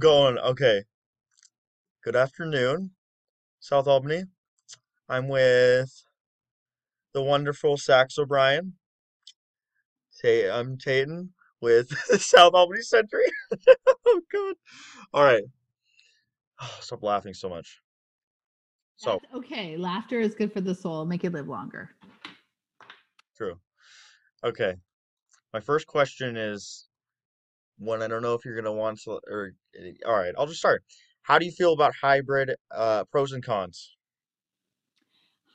going. Okay. Good afternoon, South Albany. I'm with the wonderful Saxe-O'Brien. Tay, I'm Tayten with South Albany Sentry. oh God. All right. Oh, stop laughing so much. So That's okay. Laughter is good for the soul. Make you live longer. true. Okay. My first question is one I don't know if you're gonna want to or eh, all right, I'll just start. How do you feel about hybrid uh pros and cons?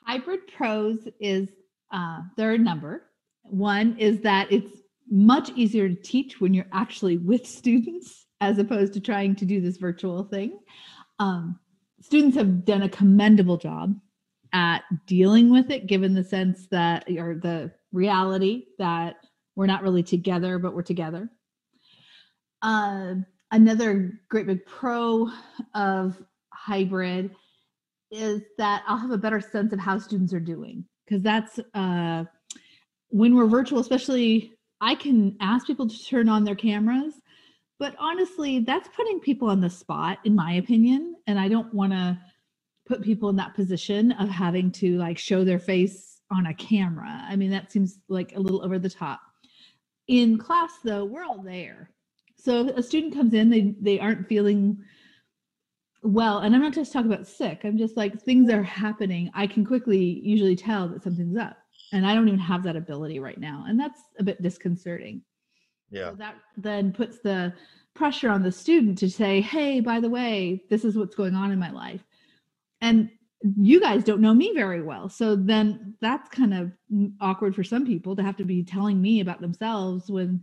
Hybrid pros is uh, there are a number. One is that it's much easier to teach when you're actually with students as opposed to trying to do this virtual thing. Um, students have done a commendable job at dealing with it, given the sense that, or the reality that we're not really together, but we're together. Uh, another great big pro of hybrid is that I'll have a better sense of how students are doing because that's uh, when we're virtual, especially. I can ask people to turn on their cameras, but honestly, that's putting people on the spot, in my opinion. And I don't want to put people in that position of having to like show their face on a camera. I mean, that seems like a little over the top. In class, though, we're all there. So a student comes in, they they aren't feeling well, and I'm not just talking about sick. I'm just like things are happening. I can quickly usually tell that something's up, and I don't even have that ability right now, and that's a bit disconcerting. Yeah. So that then puts the pressure on the student to say, "Hey, by the way, this is what's going on in my life," and you guys don't know me very well, so then that's kind of awkward for some people to have to be telling me about themselves when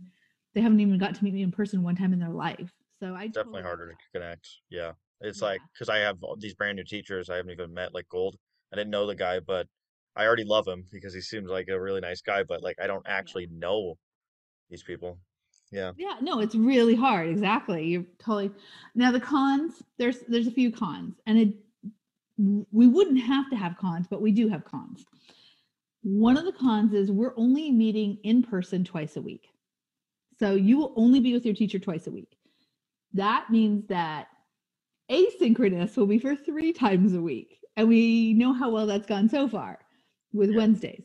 they haven't even got to meet me in person one time in their life. So I Definitely totally harder to connect. Yeah. It's Yeah. like because I have all these brand new teachers I haven't even met, like Gold. I didn't know the guy, but I already love him because he seems like a really nice guy, but like I don't actually know these people. Yeah. Yeah, no, it's really hard. Exactly. You're totally now the cons, there's there's a few cons and it we wouldn't have to have cons, but we do have cons. One of the cons is we're only meeting in person twice a week. So you will only be with your teacher twice a week. That means that asynchronous will be for three times a week. And we know how well that's gone so far with Yeah. Wednesdays.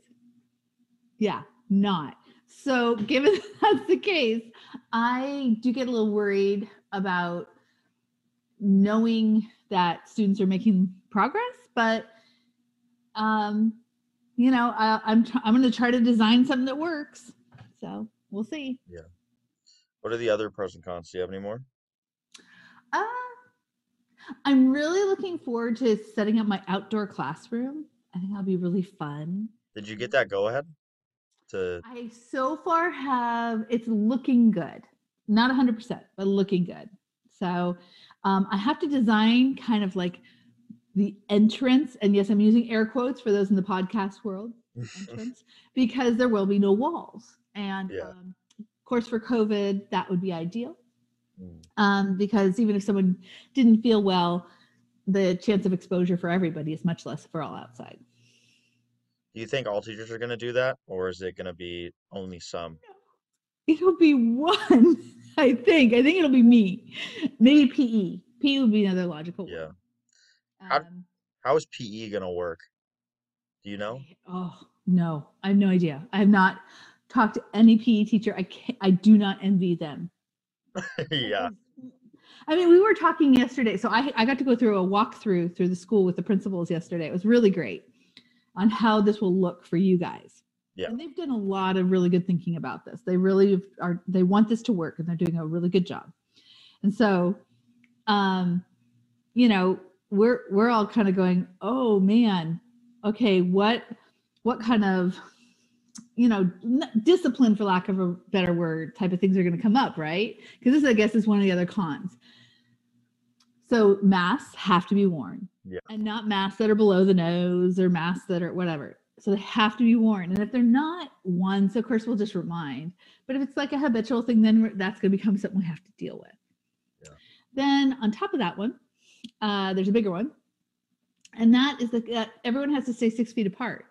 Yeah, not. So, given that's the case, I do get a little worried about knowing that students are making progress, but um, you know, I, I'm I'm going to try to design something that works. So we'll see. What are the other pros and cons? Do you have any more? Uh, I'm really looking forward to setting up my outdoor classroom. I think that'll be really fun. Did you get that go ahead to I so far have it's looking good. Not 100%, but looking good. So um, I have to design kind of like the entrance. And yes, I'm using air quotes for those in the podcast world entrance because there will be no walls. And Yeah. um, course, for COVID, that would be ideal Mm, um, because even if someone didn't feel well, the chance of exposure for everybody is much less if we're all outside. Do you think all teachers are going to do that, or is it going to be only some? It'll be one, I think. I think it'll be me. Maybe PE. PE would be another logical one. Yeah. How- Um, How is PE going to work? Do you know? Oh no, I have no idea. I have not talked to any PE teacher. I can't, I do not envy them. Yeah. I mean, we were talking yesterday. So I, I got to go through a walkthrough through the school with the principals yesterday. It was really great on how this will look for you guys. Yeah. And they've done a lot of really good thinking about this. They really are, they want this to work and they're doing a really good job. And so, um, you know, we're, we're all kind of going, oh man, okay, what, what kind of, you know, n- discipline, for lack of a better word, type of things are going to come up, right? Because this, I guess, is one of the other cons. So masks have to be worn, Yeah. and not masks that are below the nose or masks that are whatever. So they have to be worn, and if they're not one, so of course we'll just remind. But if it's like a habitual thing, then that's going to become something we have to deal with. Yeah. Then on top of that one, uh, there's a bigger one, and that is that that everyone has to stay six feet apart.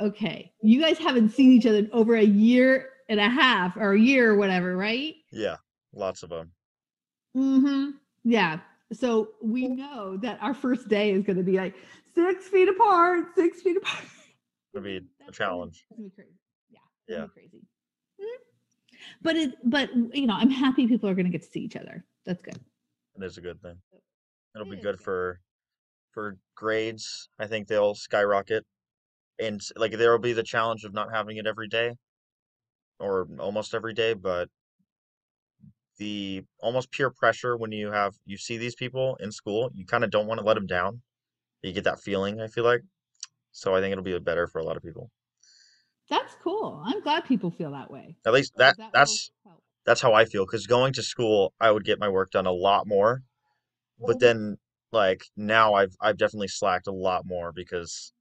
Okay, you guys haven't seen each other in over a year and a half or a year or whatever, right? Yeah. Lots of them. Mm-hmm. Yeah. So we know that our first day is going to be like six feet apart, six feet apart. It'll be a challenge. It's gonna be crazy. Yeah. it's Yeah. crazy. Mhm. But it, but you know, I'm happy people are going to get to see each other. That's good. It is a good thing. It'll It be good good. for for grades. I think they'll skyrocket, and like there will be the challenge of not having it every day, or almost every day. But the almost peer pressure when you have you see these people in school, you kind of don't want to let them down. You get that feeling. I feel like, so I think it'll be better for a lot of people. That's cool. I'm glad people feel that way. At least because that that's that's how I feel. Because going to school, I would get my work done a lot more. But then, like now, I've I've definitely slacked a lot more because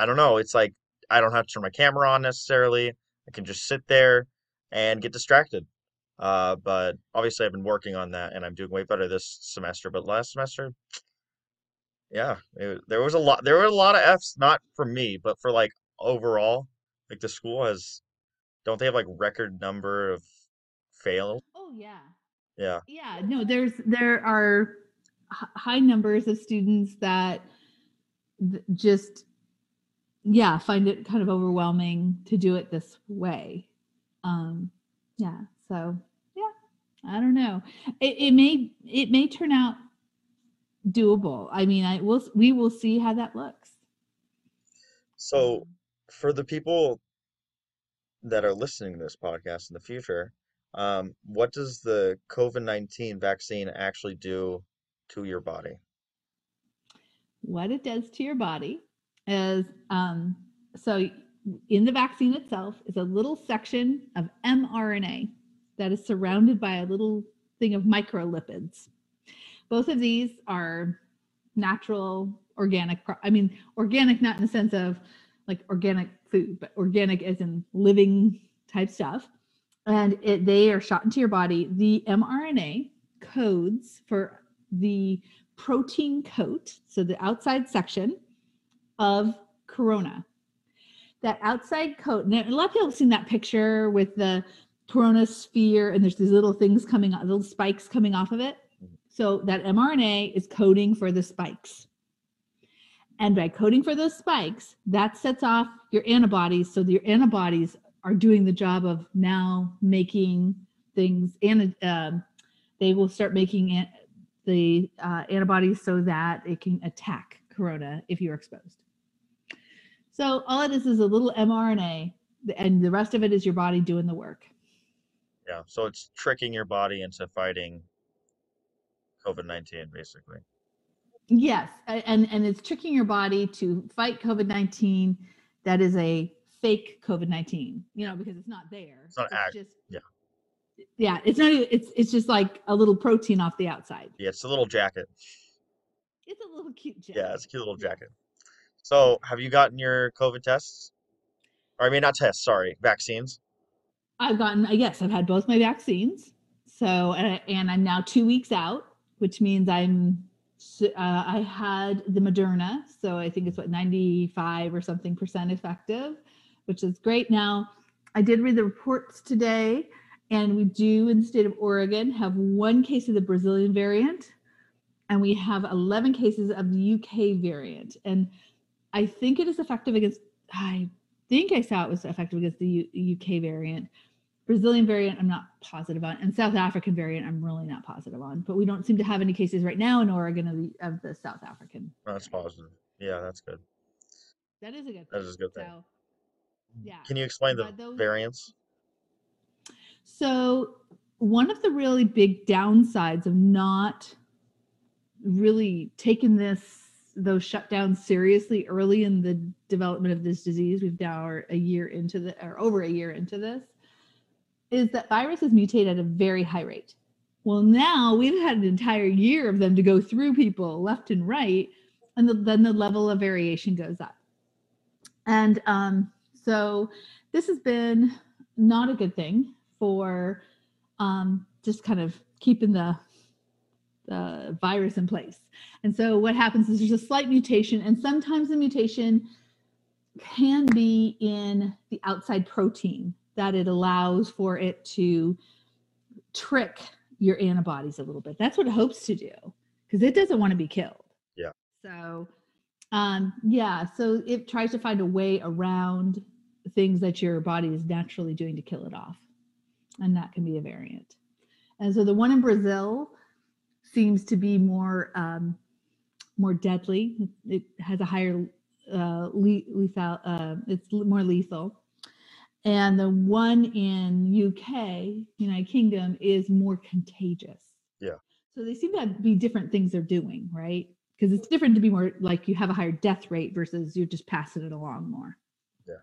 I don't know. It's like I don't have to turn my camera on necessarily. I can just sit there and get distracted. Uh, but obviously, I've been working on that, and I'm doing way better this semester. But last semester, yeah, it, there was a lot. There were a lot of Fs, not for me, but for like overall. Like the school has, don't they have like record number of fails? Oh yeah. Yeah, Yeah, no, there's there are h- high numbers of students that th- just yeah find it kind of overwhelming to do it this way. Um, yeah, so yeah, I don't know. It, it may it may turn out doable. I mean, I will we will see how that looks. So for the people that are listening to this podcast in the future, um, what does the COVID-19 vaccine actually do to your body? what it does to your body is um, so in the vaccine itself is a little section of mRNA that is surrounded by a little thing of microlipids. Both of these are natural, organic. pro- I mean, organic not in the sense of like organic food, but organic as in living type stuff. And it, they are shot into your body. The mRNA codes for the protein coat, so the outside section of corona. That outside coat, and a lot of people have seen that picture with the corona sphere, and there's these little things coming out, little spikes coming off of it. So that mRNA is coding for the spikes. And by coding for those spikes, that sets off your antibodies. So your antibodies are doing the job of now making things, and um, they will start making an- the uh, antibodies so that it can attack corona if you're exposed. So all it is is a little mRNA, and the rest of it is your body doing the work. Yeah, so it's tricking your body into fighting COVID-19, basically. Yes, and and it's tricking your body to fight COVID nineteen. That is a fake COVID nineteen, you know, because it's not there. It's not act- just yeah. yeah. It's not. It's it's just like a little protein off the outside. Yeah, it's a little jacket. It's a little cute. jacket. Yeah, it's a cute little jacket. So, have you gotten your COVID tests? Or I mean, not tests, sorry, vaccines. I've gotten yes, I've had both my vaccines. So and I'm now two weeks out, which means I'm uh, I had the Moderna, so I think it's what 95 or something percent effective, which is great. Now I did read the reports today, and we do in the state of Oregon have one case of the Brazilian variant, and we have 11 cases of the UK variant, and I think it is effective against. I think I saw it was effective against the U- UK variant. Brazilian variant, I'm not positive on, and South African variant, I'm really not positive on. But we don't seem to have any cases right now in Oregon of the of the South African. That's positive. Yeah, that's good. That is a good. That thing. is a good thing. So, yeah. Can you explain the those- variants? So, one of the really big downsides of not really taking this those shutdowns seriously early in the development of this disease, we've now are a year into the or over a year into this, is that viruses mutate at a very high rate. Well, now we've had an entire year of them to go through people left and right, and the, then the level of variation goes up. And um, so this has been not a good thing for um, just kind of keeping the the virus in place. And so what happens is there's a slight mutation, and sometimes the mutation can be in the outside protein that it allows for it to trick your antibodies a little bit. That's what it hopes to do because it doesn't want to be killed. Yeah. So, um, yeah, so it tries to find a way around things that your body is naturally doing to kill it off. And that can be a variant. And so the one in Brazil seems to be more um, more deadly. It has a higher uh, le- lethal. Uh, it's more lethal. And the one in UK, United Kingdom, is more contagious. Yeah. So they seem to be different things they're doing, right? Because it's different to be more like you have a higher death rate versus you're just passing it along more. Yeah.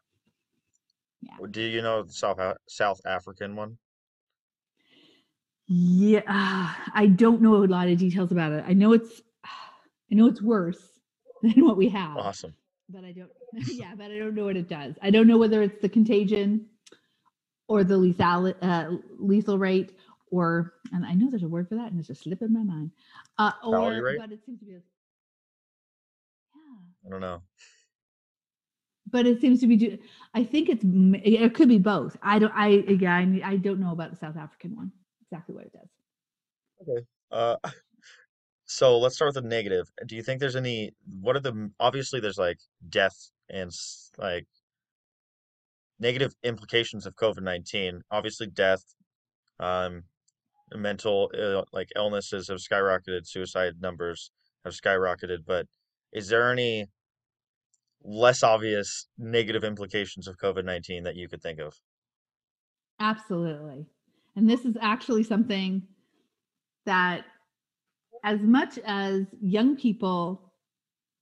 Yeah. Do you know the South South African one? Yeah, I don't know a lot of details about it. I know it's, I know it's worse than what we have, Awesome. but I don't. Yeah, but I don't know what it does. I don't know whether it's the contagion, or the lethal uh, lethal rate, or and I know there's a word for that, and it's just slipping my mind. Uh, or rate? but it seems to be. Yeah, I don't know. but it seems to be. I think it's. It could be both. I don't. I yeah. I, I don't know about the South African one exactly what it does. Uh, so let's start with the negative. Do you think there's any, what are the, obviously there's like death and like negative implications of COVID-19. Obviously death, um, mental ill, like illnesses have skyrocketed, suicide numbers have skyrocketed, but is there any less obvious negative implications of COVID-19 that you could think of? Absolutely. And this is actually something that, as much as young people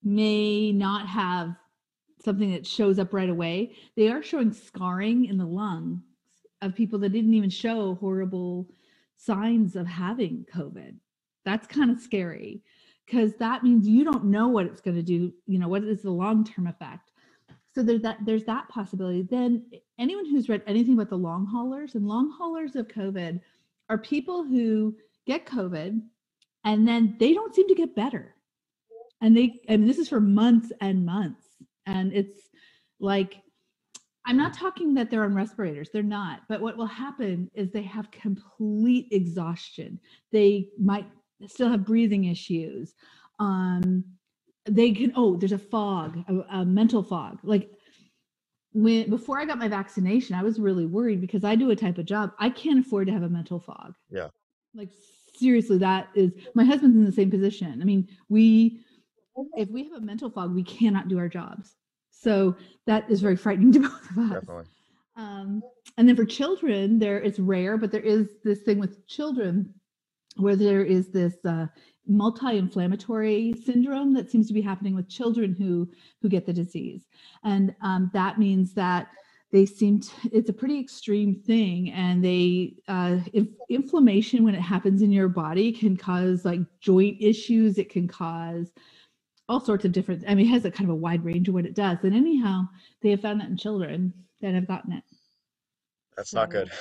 may not have something that shows up right away, they are showing scarring in the lungs of people that didn't even show horrible signs of having COVID. That's kind of scary because that means you don't know what it's going to do, you know, what is the long term effect. So there's that there's that possibility. Then anyone who's read anything about the long haulers and long haulers of COVID are people who get COVID and then they don't seem to get better. And they and this is for months and months. And it's like I'm not talking that they're on respirators. They're not. But what will happen is they have complete exhaustion. They might still have breathing issues. Um, they can. Oh, there's a fog, a, a mental fog. Like when before I got my vaccination, I was really worried because I do a type of job I can't afford to have a mental fog. Yeah. Like seriously, that is my husband's in the same position. I mean, we if we have a mental fog, we cannot do our jobs. So that is very frightening to both of us. Definitely. Um, and then for children, there it's rare, but there is this thing with children where there is this uh, multi-inflammatory syndrome that seems to be happening with children who who get the disease, and um, that means that they seem to, it's a pretty extreme thing, and they uh, inf- inflammation when it happens in your body can cause like joint issues. It can cause all sorts of different. I mean, it has a kind of a wide range of what it does. And anyhow, they have found that in children that have gotten it. That's not good.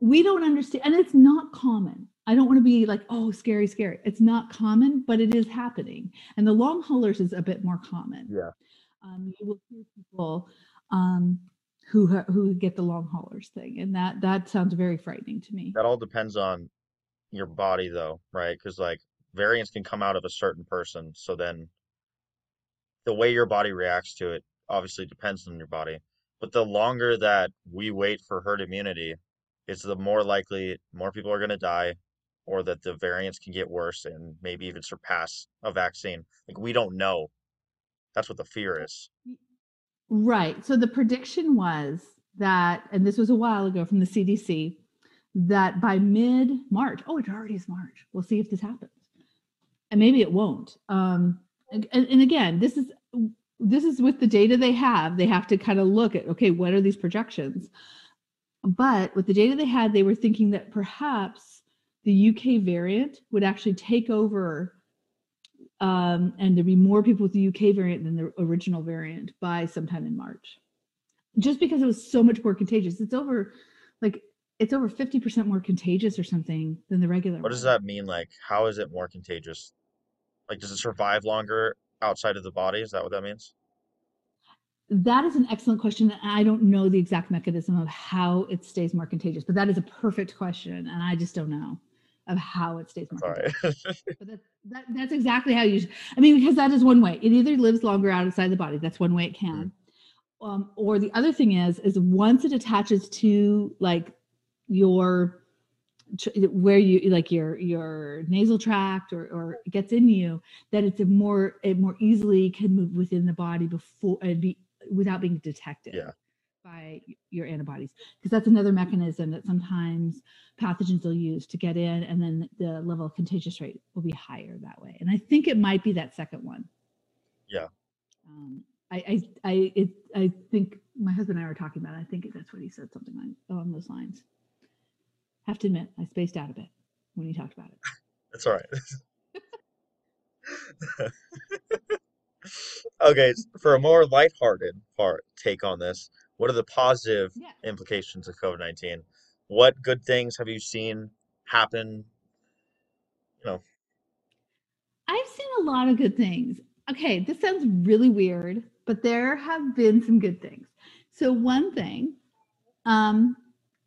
we don't understand and it's not common i don't want to be like oh scary scary it's not common but it is happening and the long haulers is a bit more common Yeah. um, you will hear people um, who who get the long haulers thing and that that sounds very frightening to me That all depends on your body though, right? Because like variants can come out of a certain person, so then the way your body reacts to it obviously depends on your body. But the longer that we wait for herd immunity, it's the more likely more people are going to die or that the variants can get worse and maybe even surpass a vaccine. Like we don't know. That's what the fear is. Right. So the prediction was that, and this was a while ago from the CDC, that by mid March, oh, it already is March. We'll see if this happens, and maybe it won't. Um, and, and and again, this is this is with the data they have. They have to kind of look at okay, what are these projections? But with the data they had, they were thinking that perhaps the UK variant would actually take over um, and there'd be more people with the UK variant than the original variant by sometime in March, just because it was so much more contagious. It's over, like it's over fifty percent more contagious or something than the regular. What does that mean? Like, how is it more contagious? Like, does it survive longer outside of the body? Is that what that means? That is an excellent question. and I don't know the exact mechanism of how it stays more contagious, but that is a perfect question, and I just don't know. Of how it stays more Sorry. But that, that, that's exactly how you. I mean, because that is one way. It either lives longer outside the body. That's one way it can. Um, or the other thing is, is once it attaches to like your where you like your your nasal tract or or gets in you, that it's a more it more easily can move within the body before and be without being detected Yeah. By your antibodies because that's another mechanism that sometimes pathogens will use to get in and then the level of contagious rate will be higher that way and i think it might be that second one Yeah. um, I, I i it i think my husband and i were talking about it. i think that's what he said something like along those lines have to admit i spaced out a bit when he talked about it That's all right. Okay, for a more lighthearted part take on this, what are the positive yeah implications of COVID-19? What good things have you seen happen? You know, I've seen a lot of good things. Okay, this sounds really weird, but there have been some good things. So one thing, um,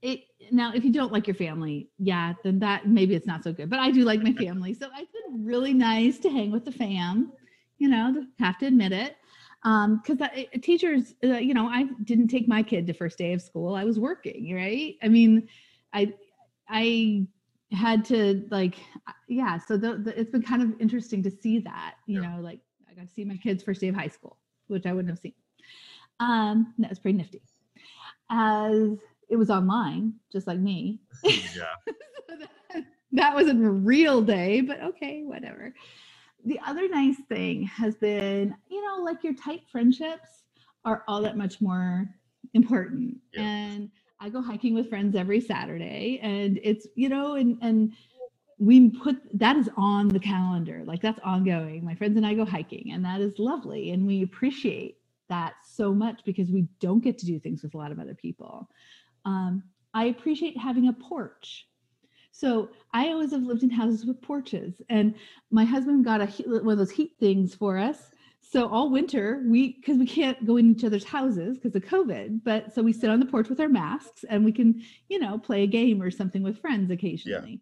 it now if you don't like your family, yeah, then that maybe it's not so good. But I do like my family, so it's been really nice to hang with the fam. You know, have to admit it. Um, because teachers, uh, you know, I didn't take my kid to first day of school. I was working, right? I mean, I I had to like yeah so the, the, it's been kind of interesting to see that you Yeah. know like i got to see my kids first day of high school which i wouldn't have seen um that was pretty nifty as it was online just like me yeah, So that, that wasn't a real day but okay whatever the other nice thing has been you know like your tight friendships are all that much more important. Yeah. and i go hiking with friends every saturday and it's you know and and we put that is on the calendar like that's ongoing. My friends and i go hiking and that is lovely and we appreciate that so much because we don't get to do things with a lot of other people. Um, i appreciate having a porch so i always have lived in houses with porches and my husband got a one of those heat things for us. So all winter we because we can't go in each other's houses because of covid but so we sit on the porch with our masks and we can you know play a game or something with friends occasionally.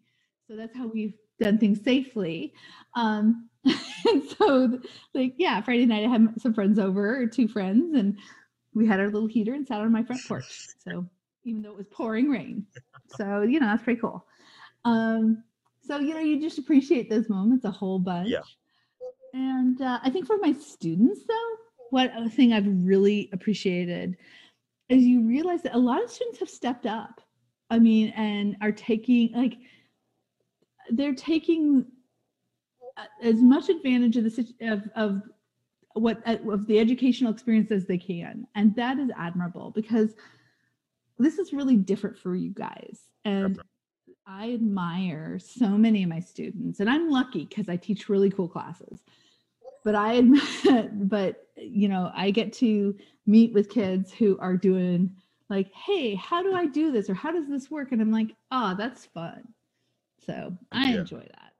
So that's how we've done things safely. Um and so like yeah friday night i had some friends over or two friends and we had our little heater and sat on my front porch. So even though it was pouring rain. So you know that's pretty cool um so you know you just appreciate those moments a whole bunch. Yeah. and uh, i think for my students though what a thing i've really appreciated is you realize that a lot of students have stepped up. I mean and are taking like they're taking uh, as much advantage of the of, of what uh, of the educational experience as they can. And that is admirable because this is really different for you guys. And i admire so many of my students and i'm lucky because i teach really cool classes. But i but you know i get to meet with kids who are doing like hey how do i do this? Or how does this work? And i'm like oh that's fun. So i Yeah. enjoy that.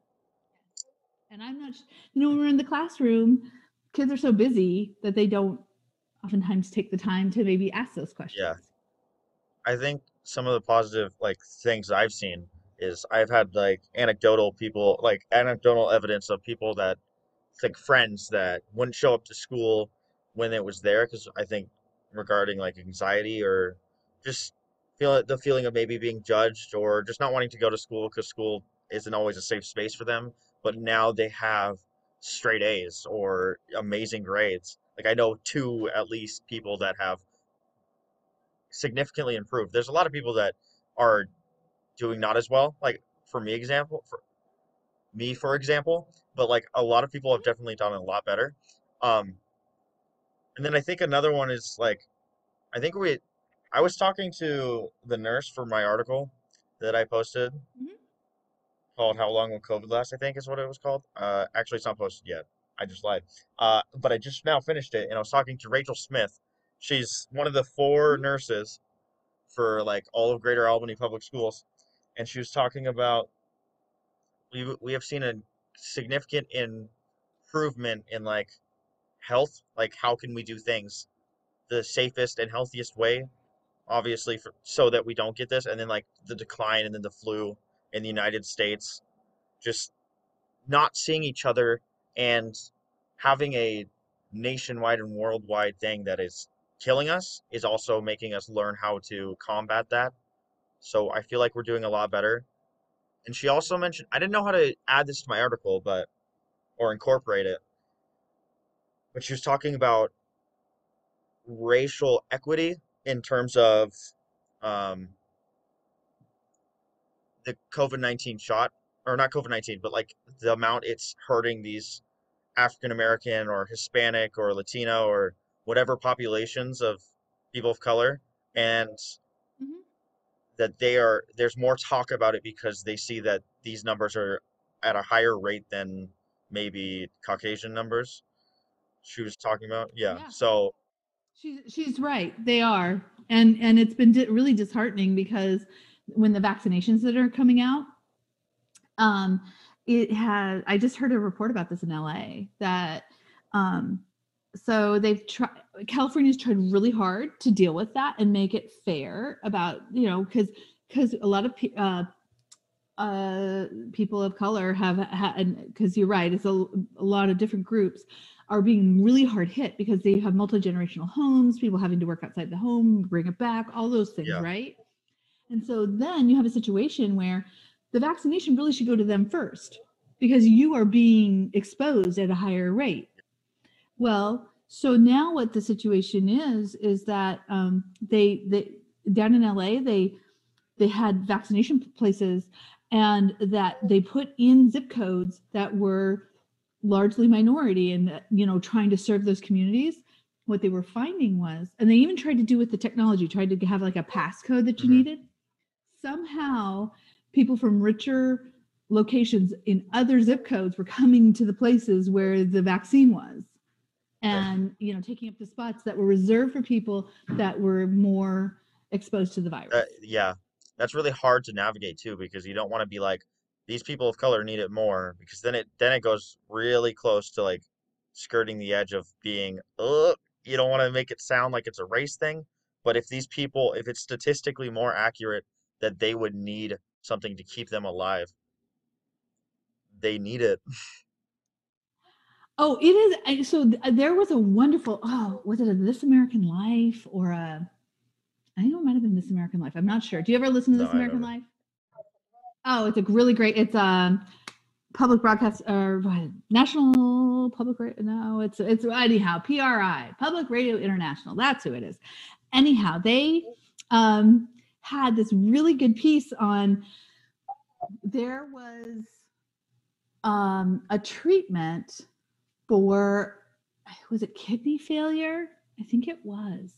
And i'm not you know when we're in the classroom kids are so busy that they don't oftentimes take the time to maybe ask those questions. Yeah, I think some of the positive like things I've seen is I've had like anecdotal people, like anecdotal evidence of people that like friends that wouldn't show up to school when it was there because I think regarding like anxiety or just feel the feeling of maybe being judged or just not wanting to go to school because school isn't always a safe space for them. But now they have straight A's or amazing grades. Like I know two at least people that have significantly improved. There's a lot of people that are doing not as well. Like for me example, for me for example, but like a lot of people have definitely done a lot better. Um, and then I think another one is like I think we I was talking to the nurse for my article that I posted Mhm. called "How Long Will COVID Last?" I think is what it was called. Uh, actually, it's not posted yet. I just lied. Uh, but I just now finished it, and I was talking to Rachel Smith. She's one of the four Mhm. nurses for like all of Greater Albany Public Schools, and she was talking about we we have seen a significant improvement in like health, like how can we do things the safest and healthiest way, obviously for so that we don't get this, and then like the decline and then the flu in the United States just not seeing each other and having a nationwide and worldwide thing that is killing us is also making us learn how to combat that. So I feel like we're doing a lot better. And she also mentioned, I didn't know how to add this to my article, but, or incorporate it, but she was talking about racial equity in terms of um, the COVID 19 shot, or not COVID 19, but like the amount it's hurting these African American or Hispanic or Latino or whatever populations of people of color. And. That they are there's more talk about it because they see that these numbers are at a higher rate than maybe Caucasian numbers she was talking about. Yeah. Yeah. So She's she's right. They are, and and it's been di- really disheartening because when the vaccinations that are coming out, um, it has. I just heard a report about this in LA that, um, so they've tried. California's tried really hard to deal with that and make it fair about you know because because a lot of pe- uh, uh, people of color have had because you're right, it's a, a lot of different groups are being really hard hit because they have multi-generational homes, people having to work outside the home, bring it back, all those things, Yeah. right? And so then you have a situation where the vaccination really should go to them first because you are being exposed at a higher rate. Well, so now what the situation is is that um, they they down in LA they they had vaccination places and that they put in zip codes that were largely minority and uh, you know trying to serve those communities. What they were finding was and they even tried to do with the technology tried to have like a passcode that you Mhm. needed. Somehow people from richer locations in other zip codes were coming to the places where the vaccine was and you know taking up the spots that were reserved for people that were more exposed to the virus. Uh, yeah, that's really hard to navigate too because you don't want to be like these people of color need it more because then it then it goes really close to like skirting the edge of being uh you don't want to make it sound like it's a race thing, but if these people if it's statistically more accurate that they would need something to keep them alive, they need it. Oh, it is. So uh, there was a wonderful. Oh, was it a This American Life or a? I think it might have been This American Life. I'm not sure. Do you ever listen to This American. Life? Oh, it's a really great. It's um public broadcast or what, national public radio. No, it's it's anyhow PRI Public Radio International. That's who it is. Anyhow, they um had this really good piece on. There was um a treatment for was it kidney failure? I think it was.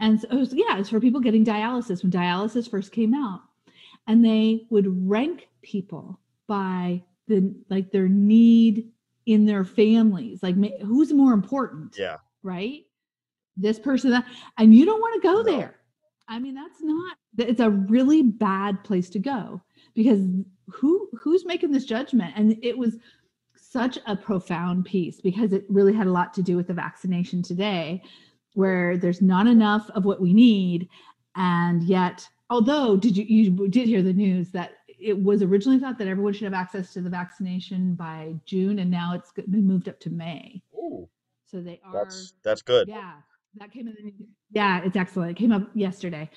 And so it was, yeah, it's for people getting dialysis when dialysis first came out. And they would rank people by the like their need in their families, like who's more important, Yeah. right? This person, that, and you don't want to go No. there. I mean, that's not. It's a really bad place to go because who who's making this judgment? And it was such a profound piece because it really had a lot to do with the vaccination today where there's not enough of what we need and yet although did you you did hear the news that it was originally thought that everyone should have access to the vaccination by June and now it's been moved up to May Ooh, so they are that's that's good. yeah, that came in. The, news. yeah, it's excellent. It came up yesterday,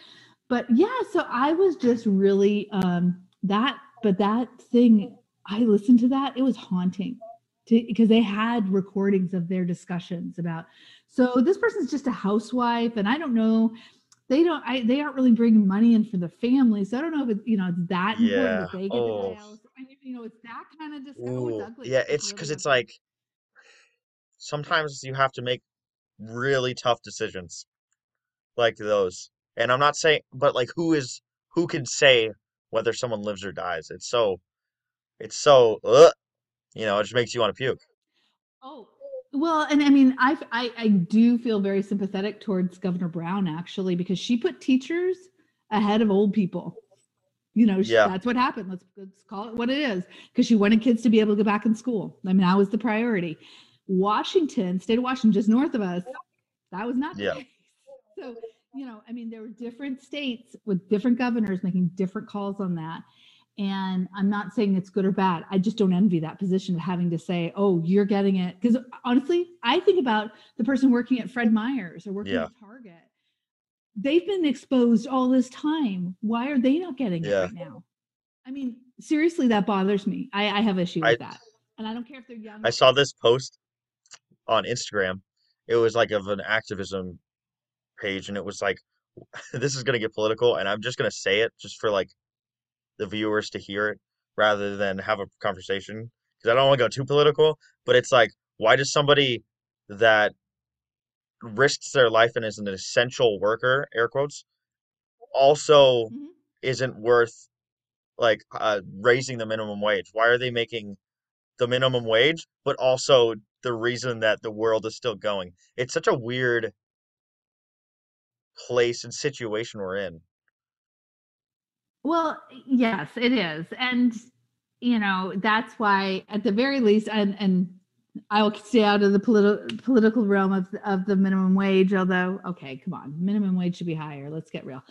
but yeah, so I was just really um that, but that thing I listened to that. It was haunting, because they had recordings of their discussions about. So this person's just a housewife, and I don't know. They don't. I they aren't really bringing money in for the family, so I don't know if it's you know it's that important Yeah. that they get Oh. the. I mean, you know, it's that kind of discussion. Oh, it's yeah, it's really because it's like sometimes you have to make really tough decisions like those. And I'm not saying, but like who is who can say whether someone lives or dies? It's so it's so uh, you know, it just makes you want to puke. Oh, well, and I mean, I, I I do feel very sympathetic towards Governor Brown actually because she put teachers ahead of old people. You know, she, Yeah. that's what happened. Let's let's call it what it is because she wanted kids to be able to go back in school. I mean, that was the priority. Washington, state of Washington, just north of us, that was not the Yeah. case. So, you know, I mean, there were different states with different governors making different calls on that. And I'm not saying it's good or bad. I just don't envy that position of having to say, oh, you're getting it. Because honestly, I think about the person working at Fred Meyer's or working Yeah. at Target. They've been exposed all this time. Why are they not getting it right now? I mean, seriously, that bothers me. I, I have issue I- with that. And I don't care if they're young. I saw this post on Instagram. It was like of an activism page, and it was like, this is gonna get political, and I'm just gonna say it just for like the viewers to hear it rather than have a conversation because I don't want to go too political. But it's like, why does somebody that risks their life and is an essential worker, air quotes, also Mhm. isn't worth like uh, raising the minimum wage? Why are they making the minimum wage, but also the reason that the world is still going? It's such a weird place and situation we're in. Well, yes, it is. And you know, that's why at the very least and and I will stay out of the political political realm of of the minimum wage, although okay, come on. Minimum wage should be higher. Let's get real.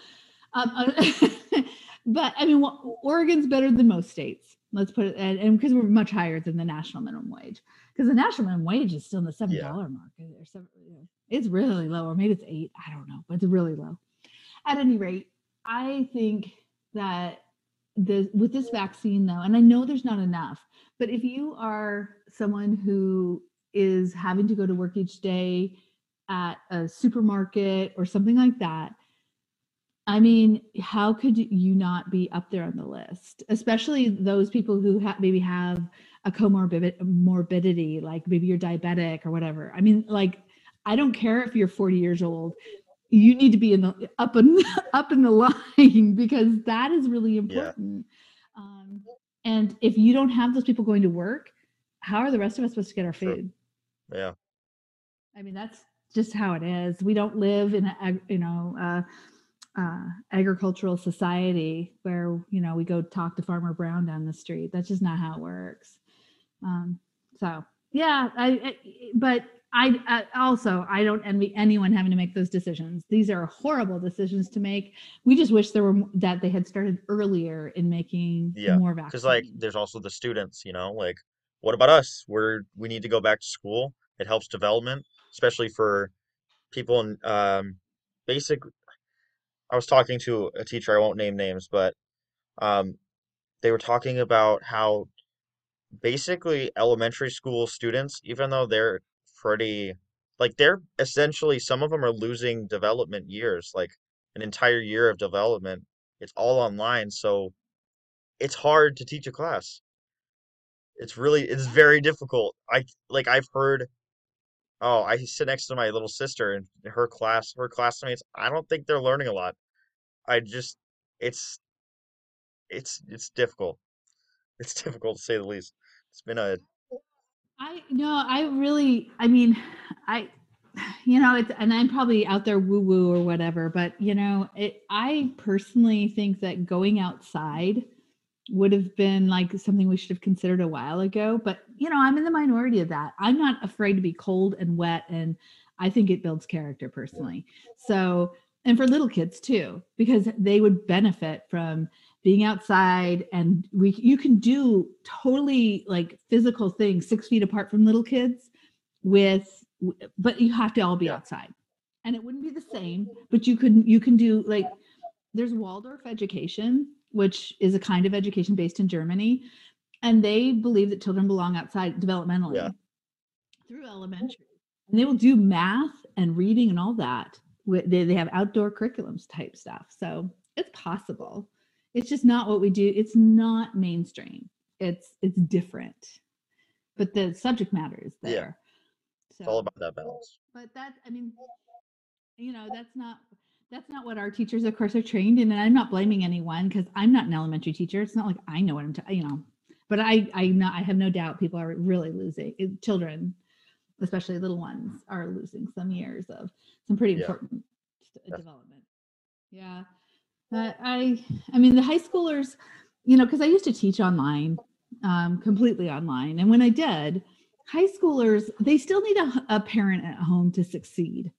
Um, but I mean, Oregon's better than most states. Let's put it and because we're much higher than the national minimum wage. Because the national minimum wage is still in the seven Yeah. dollar mark. Or seven, it's really low, or maybe it's eight. I don't know, but it's really low. At any rate, I think that the with this vaccine though, and I know there's not enough, but if you are someone who is having to go to work each day at a supermarket or something like that, I mean, how could you not be up there on the list? Especially those people who ha- maybe have a comorbid morbidity, like maybe you're diabetic or whatever. I mean, like I don't care if you're 40 years old. You need to be in the up and up in the line because that is really important. Um, and if you don't have those people going to work, how are the rest of us supposed to get our food? Yeah. I mean, that's just how it is. We don't live in a, you know, uh, uh, agricultural society where, you know, we go talk to Farmer Brown down the street. That's just not how it works. Um, so yeah, I, I but I, I also, I don't envy anyone having to make those decisions. These are horrible decisions to make. We just wish there were, that they had started earlier in making Yeah, more vaccines. Because like there's also the students, you know, like what about us? We're we need to go back to school. It helps development, especially for people in um basic I was talking to a teacher, I won't name names, but um they were talking about how basically elementary school students, even though they're pretty like they're essentially some of them are losing development years, like an entire year of development. It's all online, so it's hard to teach a class. It's really it's very difficult. I like I've heard oh, I sit next to my little sister and her class, her classmates, I don't think they're learning a lot. I just it's it's it's difficult. It's difficult to say the least. It's been a I no, I really, I mean, I, you know, it's, and I'm probably out there woo woo or whatever, but you know, it, I personally think that going outside would have been like something we should have considered a while ago. But you know, I'm in the minority of that. I'm not afraid to be cold and wet, and I think it builds character personally. So, and for little kids too, because they would benefit from being outside and we you can do totally like physical things six feet apart from little kids with but you have to all be Yeah. outside and it wouldn't be the same but you can you can do like there's waldorf education which is a kind of education based in germany and they believe that children belong outside developmentally Yeah. through elementary and they will do math and reading and all that they, they have outdoor curriculums type stuff so it's possible it's just not what we do. It's not mainstream. It's it's different. But the subject matter is there Yeah. there. It's all about that balance. but that i mean you know that's not that's not what our teachers of course are trained in and i'm not blaming anyone because i'm not an elementary teacher. It's not like i know what i'm t- you know. But i i not i have no doubt people are really losing it- children especially little ones are losing some years of some pretty important uh, st- Def- development. Yeah but i i mean the high schoolers you know because i used to teach online um, completely online and when i did high schoolers they still need a, a parent at home to succeed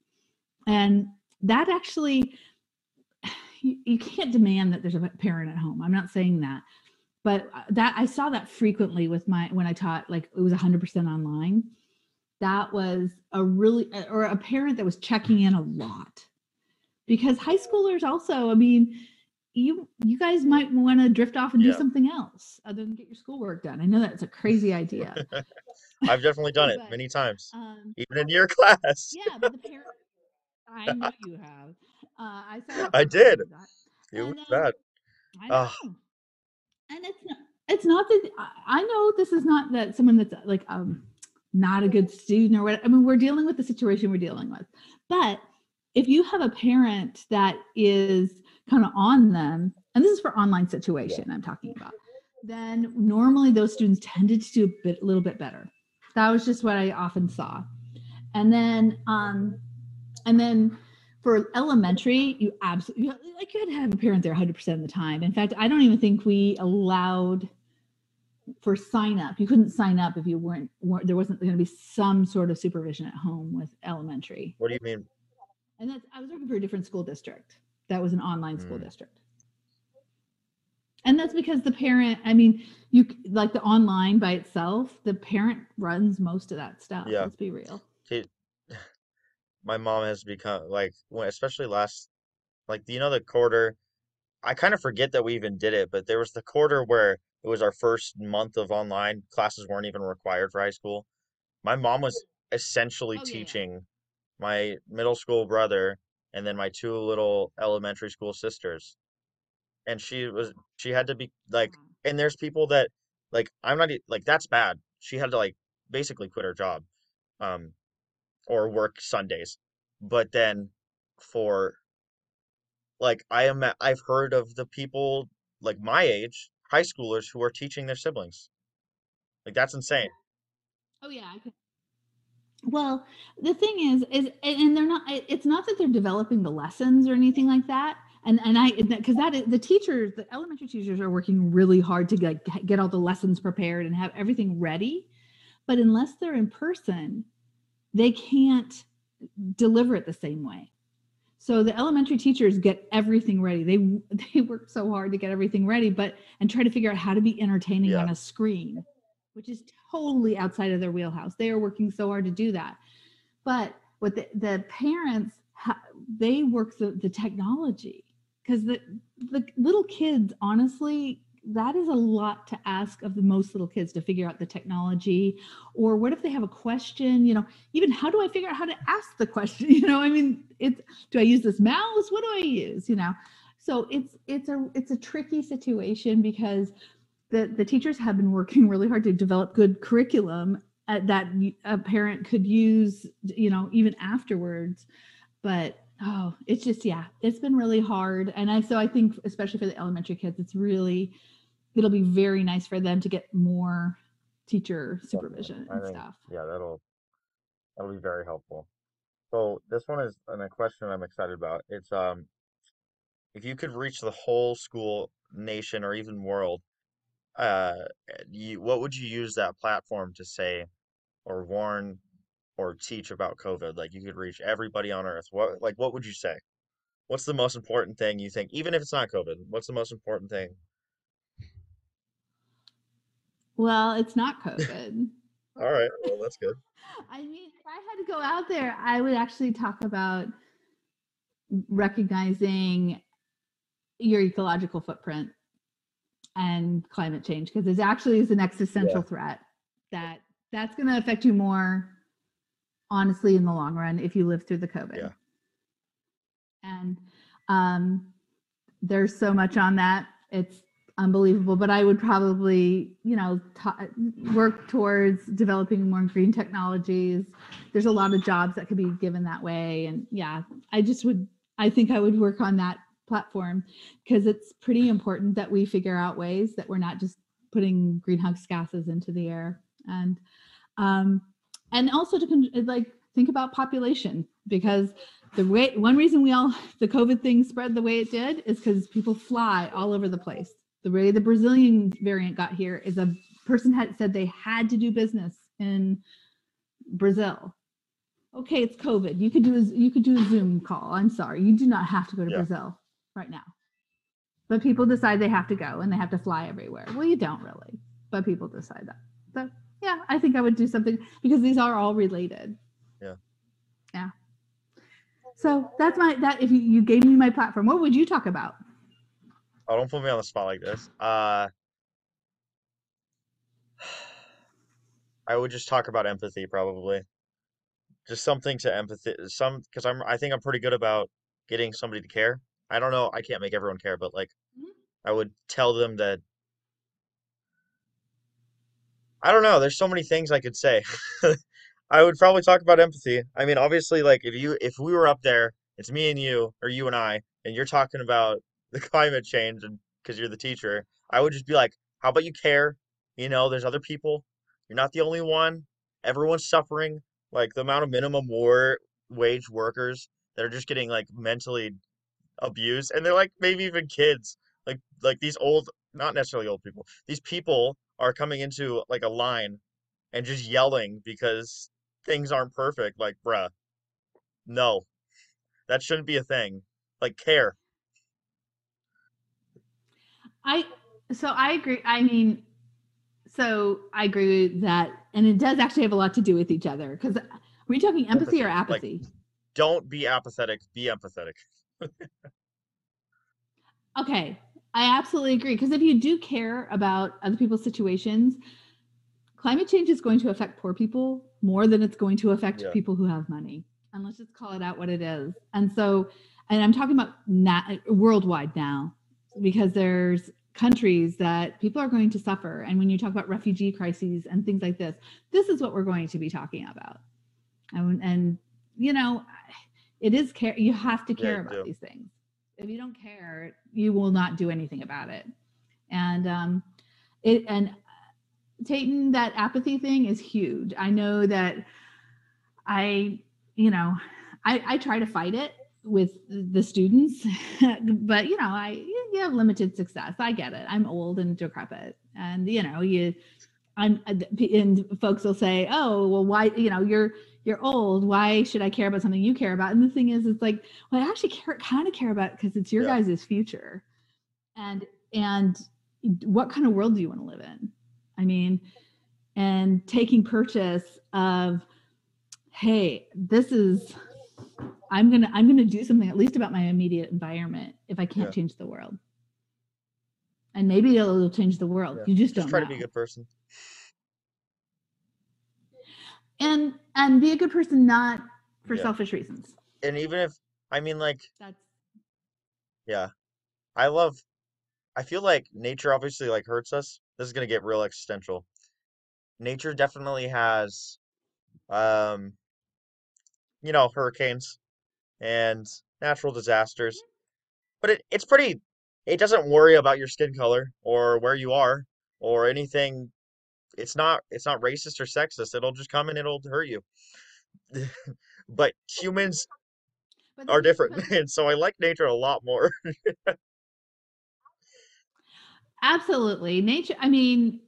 and that actually you, you can't demand that there's a parent at home i'm not saying that but uh, that I saw that frequently with my when I taught like it was 100% online. That was a really or a parent that was checking in a lot. Because high schoolers also, I mean, you you guys might want to drift off and do something else other than get your schoolwork done. I know that's a crazy idea. I've definitely done it many times, um even in your class. yeah, but the parent I know you have. Uh I saw I did. photo of that. It was um, bad. I know. And it's not it's not that I- I know this is not that someone that's like um not a good student or what I mean we're dealing with the situation we're dealing with. But if you have a parent that is kind of on them, and this is for online situation I'm talking about, then normally those students tended to do a bit a little bit better. That was just what I often saw. And then um and then for elementary, you absolutely like you had to have a parent there 100% of the time. In fact, I don't even think we allowed for sign up. You couldn't sign up if you weren't, weren't there wasn't going to be some sort of supervision at home with elementary. What do you mean? And that's I was working for a different school district. That was an online school Mm. district. And that's because the parent, I mean, you like the online by itself, the parent runs most of that stuff. Yeah. Let's be real. See, my mom has become like, when, especially last, like, you know, the quarter. I kind of forget that we even did it, but there was the quarter where it was our first month of online. Classes weren't even required for high school. My mom was essentially Oh, yeah, yeah. My middle school brother and then my two little elementary school sisters. And she was, she had to be like, and there's people that like I'm not like that's bad. She had to like basically quit her job, um, or work Sundays. But then for like I am I've heard of the people like my age, high schoolers who are teaching their siblings. Like that's insane. Oh yeah, I could. Well, the thing is, is and they're not. It's not that they're developing the lessons or anything like that. And and I because that is the teachers, the elementary teachers are working really hard to get get all the lessons prepared and have everything ready. But unless they're in person, they can't deliver it the same way. So the elementary teachers get everything ready. They they work so hard to get everything ready, but and try to figure out how to be entertaining Yeah. on a screen, which is totally outside of their wheelhouse. They are working so hard to do that. But what the, the parents, they work the, the technology because the the little kids honestly that is a lot to ask of the most little kids to figure out the technology or what if they have a question you know even how do i figure out how to ask the question you know i mean it's do i use this mouse what do i use you know so it's it's a it's a tricky situation because the the teachers have been working really hard to develop good curriculum uh, that a parent could use you know even afterwards but oh it's just yeah it's been really hard and i so i think especially for the elementary kids it's really it'll be very nice for them to get more teacher supervision I and think stuff yeah, that'll that'll be very helpful. So this one is an, a question I'm excited about. It's um if you could reach the whole school, nation, or even world, uh, you what would you use that platform to say or warn or teach about COVID? Like you could reach everybody on earth. What like what would you say? What's the most important thing you think, even if it's not COVID, what's the most important thing? well it's not covid All right, well that's good. I mean, if I had to go out there, I would actually talk about recognizing your ecological footprint and climate change because it actually is an existential threat that that's going to affect you more honestly in the long run if you live through the covid. Yeah. and um, there's so much on that. It's unbelievable but i would probably you know ta- work towards developing more green technologies. There's a lot of jobs that could be given that way and yeah i just would i think i would work on that platform because it's pretty important that we figure out ways that we're not just putting greenhouse gases into the air. And um and also to like think about population because the way one reason we all the covid thing spread the way it did is because people fly all over the place. The way the brazilian variant got here is a person had said they had to do business in brazil. Okay it's covid. You could do a, you could do a zoom call. I'm sorry. You do not have to go to Yeah. brazil right now but people decide they have to go and they have to fly everywhere. Well, you don't really, but people decide that. So yeah, I think I would do something because these are all related. Yeah. Yeah. So that's my that if you, you gave me my platform, what would you talk about? Oh, don't put me on the spot like this. Uh, I would just talk about empathy, probably. Just something to empathy, some because I'm I think I'm pretty good about getting somebody to care. I don't know, I can't make everyone care, but like Mhm. I would tell them that I don't know, there's so many things I could say. I would probably talk about empathy. I mean, obviously, like if you if we were up there, it's me and you, or you and I, and you're talking about the climate change, and because you're the teacher, I would just be like, "How about you care? You know, there's other people. You're not the only one. Everyone's suffering. Like the amount of minimum war wage workers that are just getting like mentally abused, and they're like maybe even kids, like like these old, not necessarily old people. These people are coming into like a line and just yelling because things aren't perfect. Like, bruh, no, that shouldn't be a thing. Like, care. I so I agree. I mean, so I agree with that, and it does actually have a lot to do with each other. Because are we talking empathy, or Empathy, like, apathy? Don't be apathetic. Be empathetic. Okay, I absolutely agree. Because if you do care about other people's situations, climate change is going to affect poor people more than it's going to affect Yeah. people who have money. And let's just call it out what it is. And so, and I'm talking about na- worldwide now, because there's countries that people are going to suffer. And when you talk about refugee crises and things like this, this is what we're going to be talking about. And, and you know, it is care. You have to care you about do. these things. If you don't care, you will not do anything about it. And um, it and Tayten, that apathy thing is huge. I know that I, you know, I, I try to fight it with the students, but you know, I you have limited success. I get it. I'm old and decrepit, and you know, you, I'm, and folks will say, oh, well, why, you know, you're you're old. Why should I care about something you care about? And the thing is, it's like, well, I actually care, kind of care about because it's your Yeah. guys' future, and and what kind of world do you want to live in? I mean, and taking purchase of, hey, this is, I'm gonna, I'm gonna do something at least about my immediate environment if I can't Yeah. change the world. And maybe it'll, it'll change the world. Yeah. You just Just don't try know. to be a good person. And and be a good person, not for Yeah. selfish reasons. And even if, I mean, like, That's yeah, I love, I feel like nature obviously like hurts us. This is gonna get real existential. Nature definitely has, um, you know, hurricanes and natural disasters, but it, it's pretty, it doesn't worry about your skin color or where you are or anything. It's not, it's not racist or sexist. It'll just come and it'll hurt you. But humans but are different, and so I like nature a lot more. Absolutely. Nature, I mean,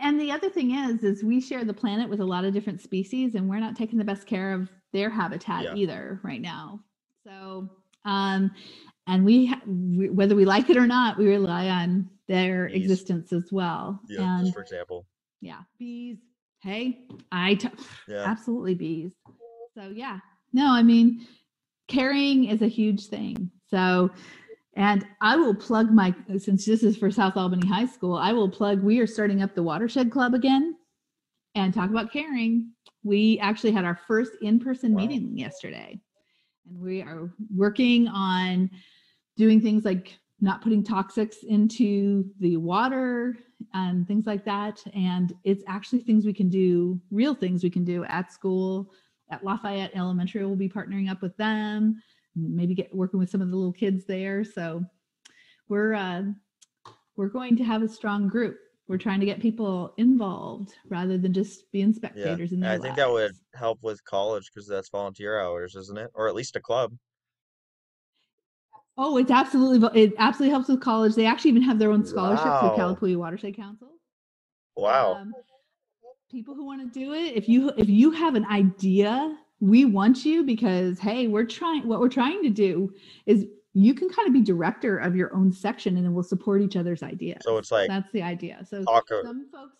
and the other thing is, is we share the planet with a lot of different species and we're not taking the best care of their habitat Yeah. either right now. So, um, and we, we, whether we like it or not, we rely on their existence as well. Yeah, and just for example. Yeah, bees. Hey, I t- Yeah. absolutely bees. So yeah, no, I mean, caring is a huge thing. So, and I will plug my since this is for South Albany High School, I will plug. We are starting up the Watershed Club again, and talk about caring. We actually had our first in-person Wow. meeting yesterday, and we are working on doing things like not putting toxics into the water and things like that. And it's actually things we can do, real things we can do at school. At Lafayette Elementary, we'll be partnering up with them, maybe get working with some of the little kids there. So we're uh, we're going to have a strong group. We're trying to get people involved rather than just being Yeah. spectators in And their I think that would help with college because that's volunteer hours, isn't it? Or at least a club. Oh, it's absolutely it absolutely helps with college. They actually even have their own scholarships with Wow. Calapooia Watershed Council. Wow. Um, people who want to do it, if you if you have an idea, we want you because hey, we're trying. What we're trying to do is you can kind of be director of your own section and then we'll support each other's ideas. So it's like that's the idea. So talk. a- some folks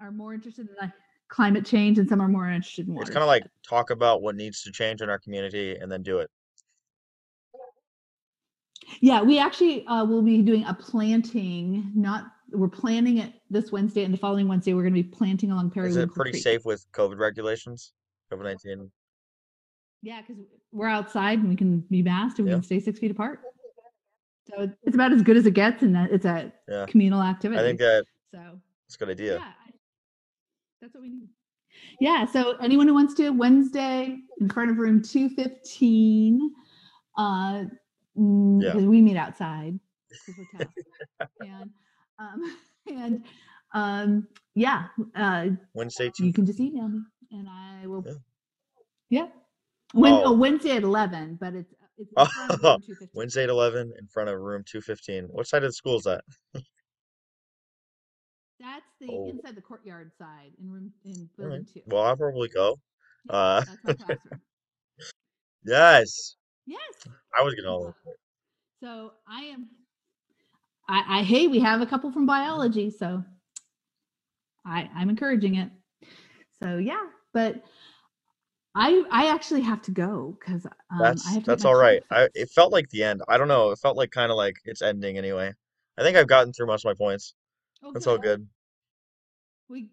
are more interested in like climate change and some are more interested in water. It's kind of like talk about what needs to change in our community and then do it. Yeah, we actually uh, will be doing a planting. Not we're planning it this Wednesday, and the following Wednesday we're going to be planting along Is Periwinkle it pretty Creek. safe with COVID regulations? COVID nineteen. Yeah, because we're outside and we can be masked and we Yeah. can stay six feet apart. So it's about as good as it gets, and it's a Yeah. communal activity. I think that so. it's a good Yeah, idea. I- that's what we need. Yeah, so anyone who wants to Wednesday in front of room two fifteen, uh, Yeah. because we meet outside because we're tough, and um, and um, yeah, uh, Wednesday you can just email me and I will. Yeah. Yeah. When, Oh. oh, Wednesday at eleven, but it's it's in front of room 215. Wednesday at eleven in front of room two fifteen. What side of the school is that? That's the Oh. inside the courtyard side in room in building right. two. Well, I'll probably go. Yeah, Uh, that's my classroom. yes, Yes. I was gonna. all- So I am. I, I hey, we have a couple from biology, so I I'm encouraging it. So yeah, but I I actually have to go because um, I That's have to that's all right. I it felt like the end. I don't know. It felt like kind of like it's ending anyway. I think I've gotten through most of my points. Oh, That's all good. We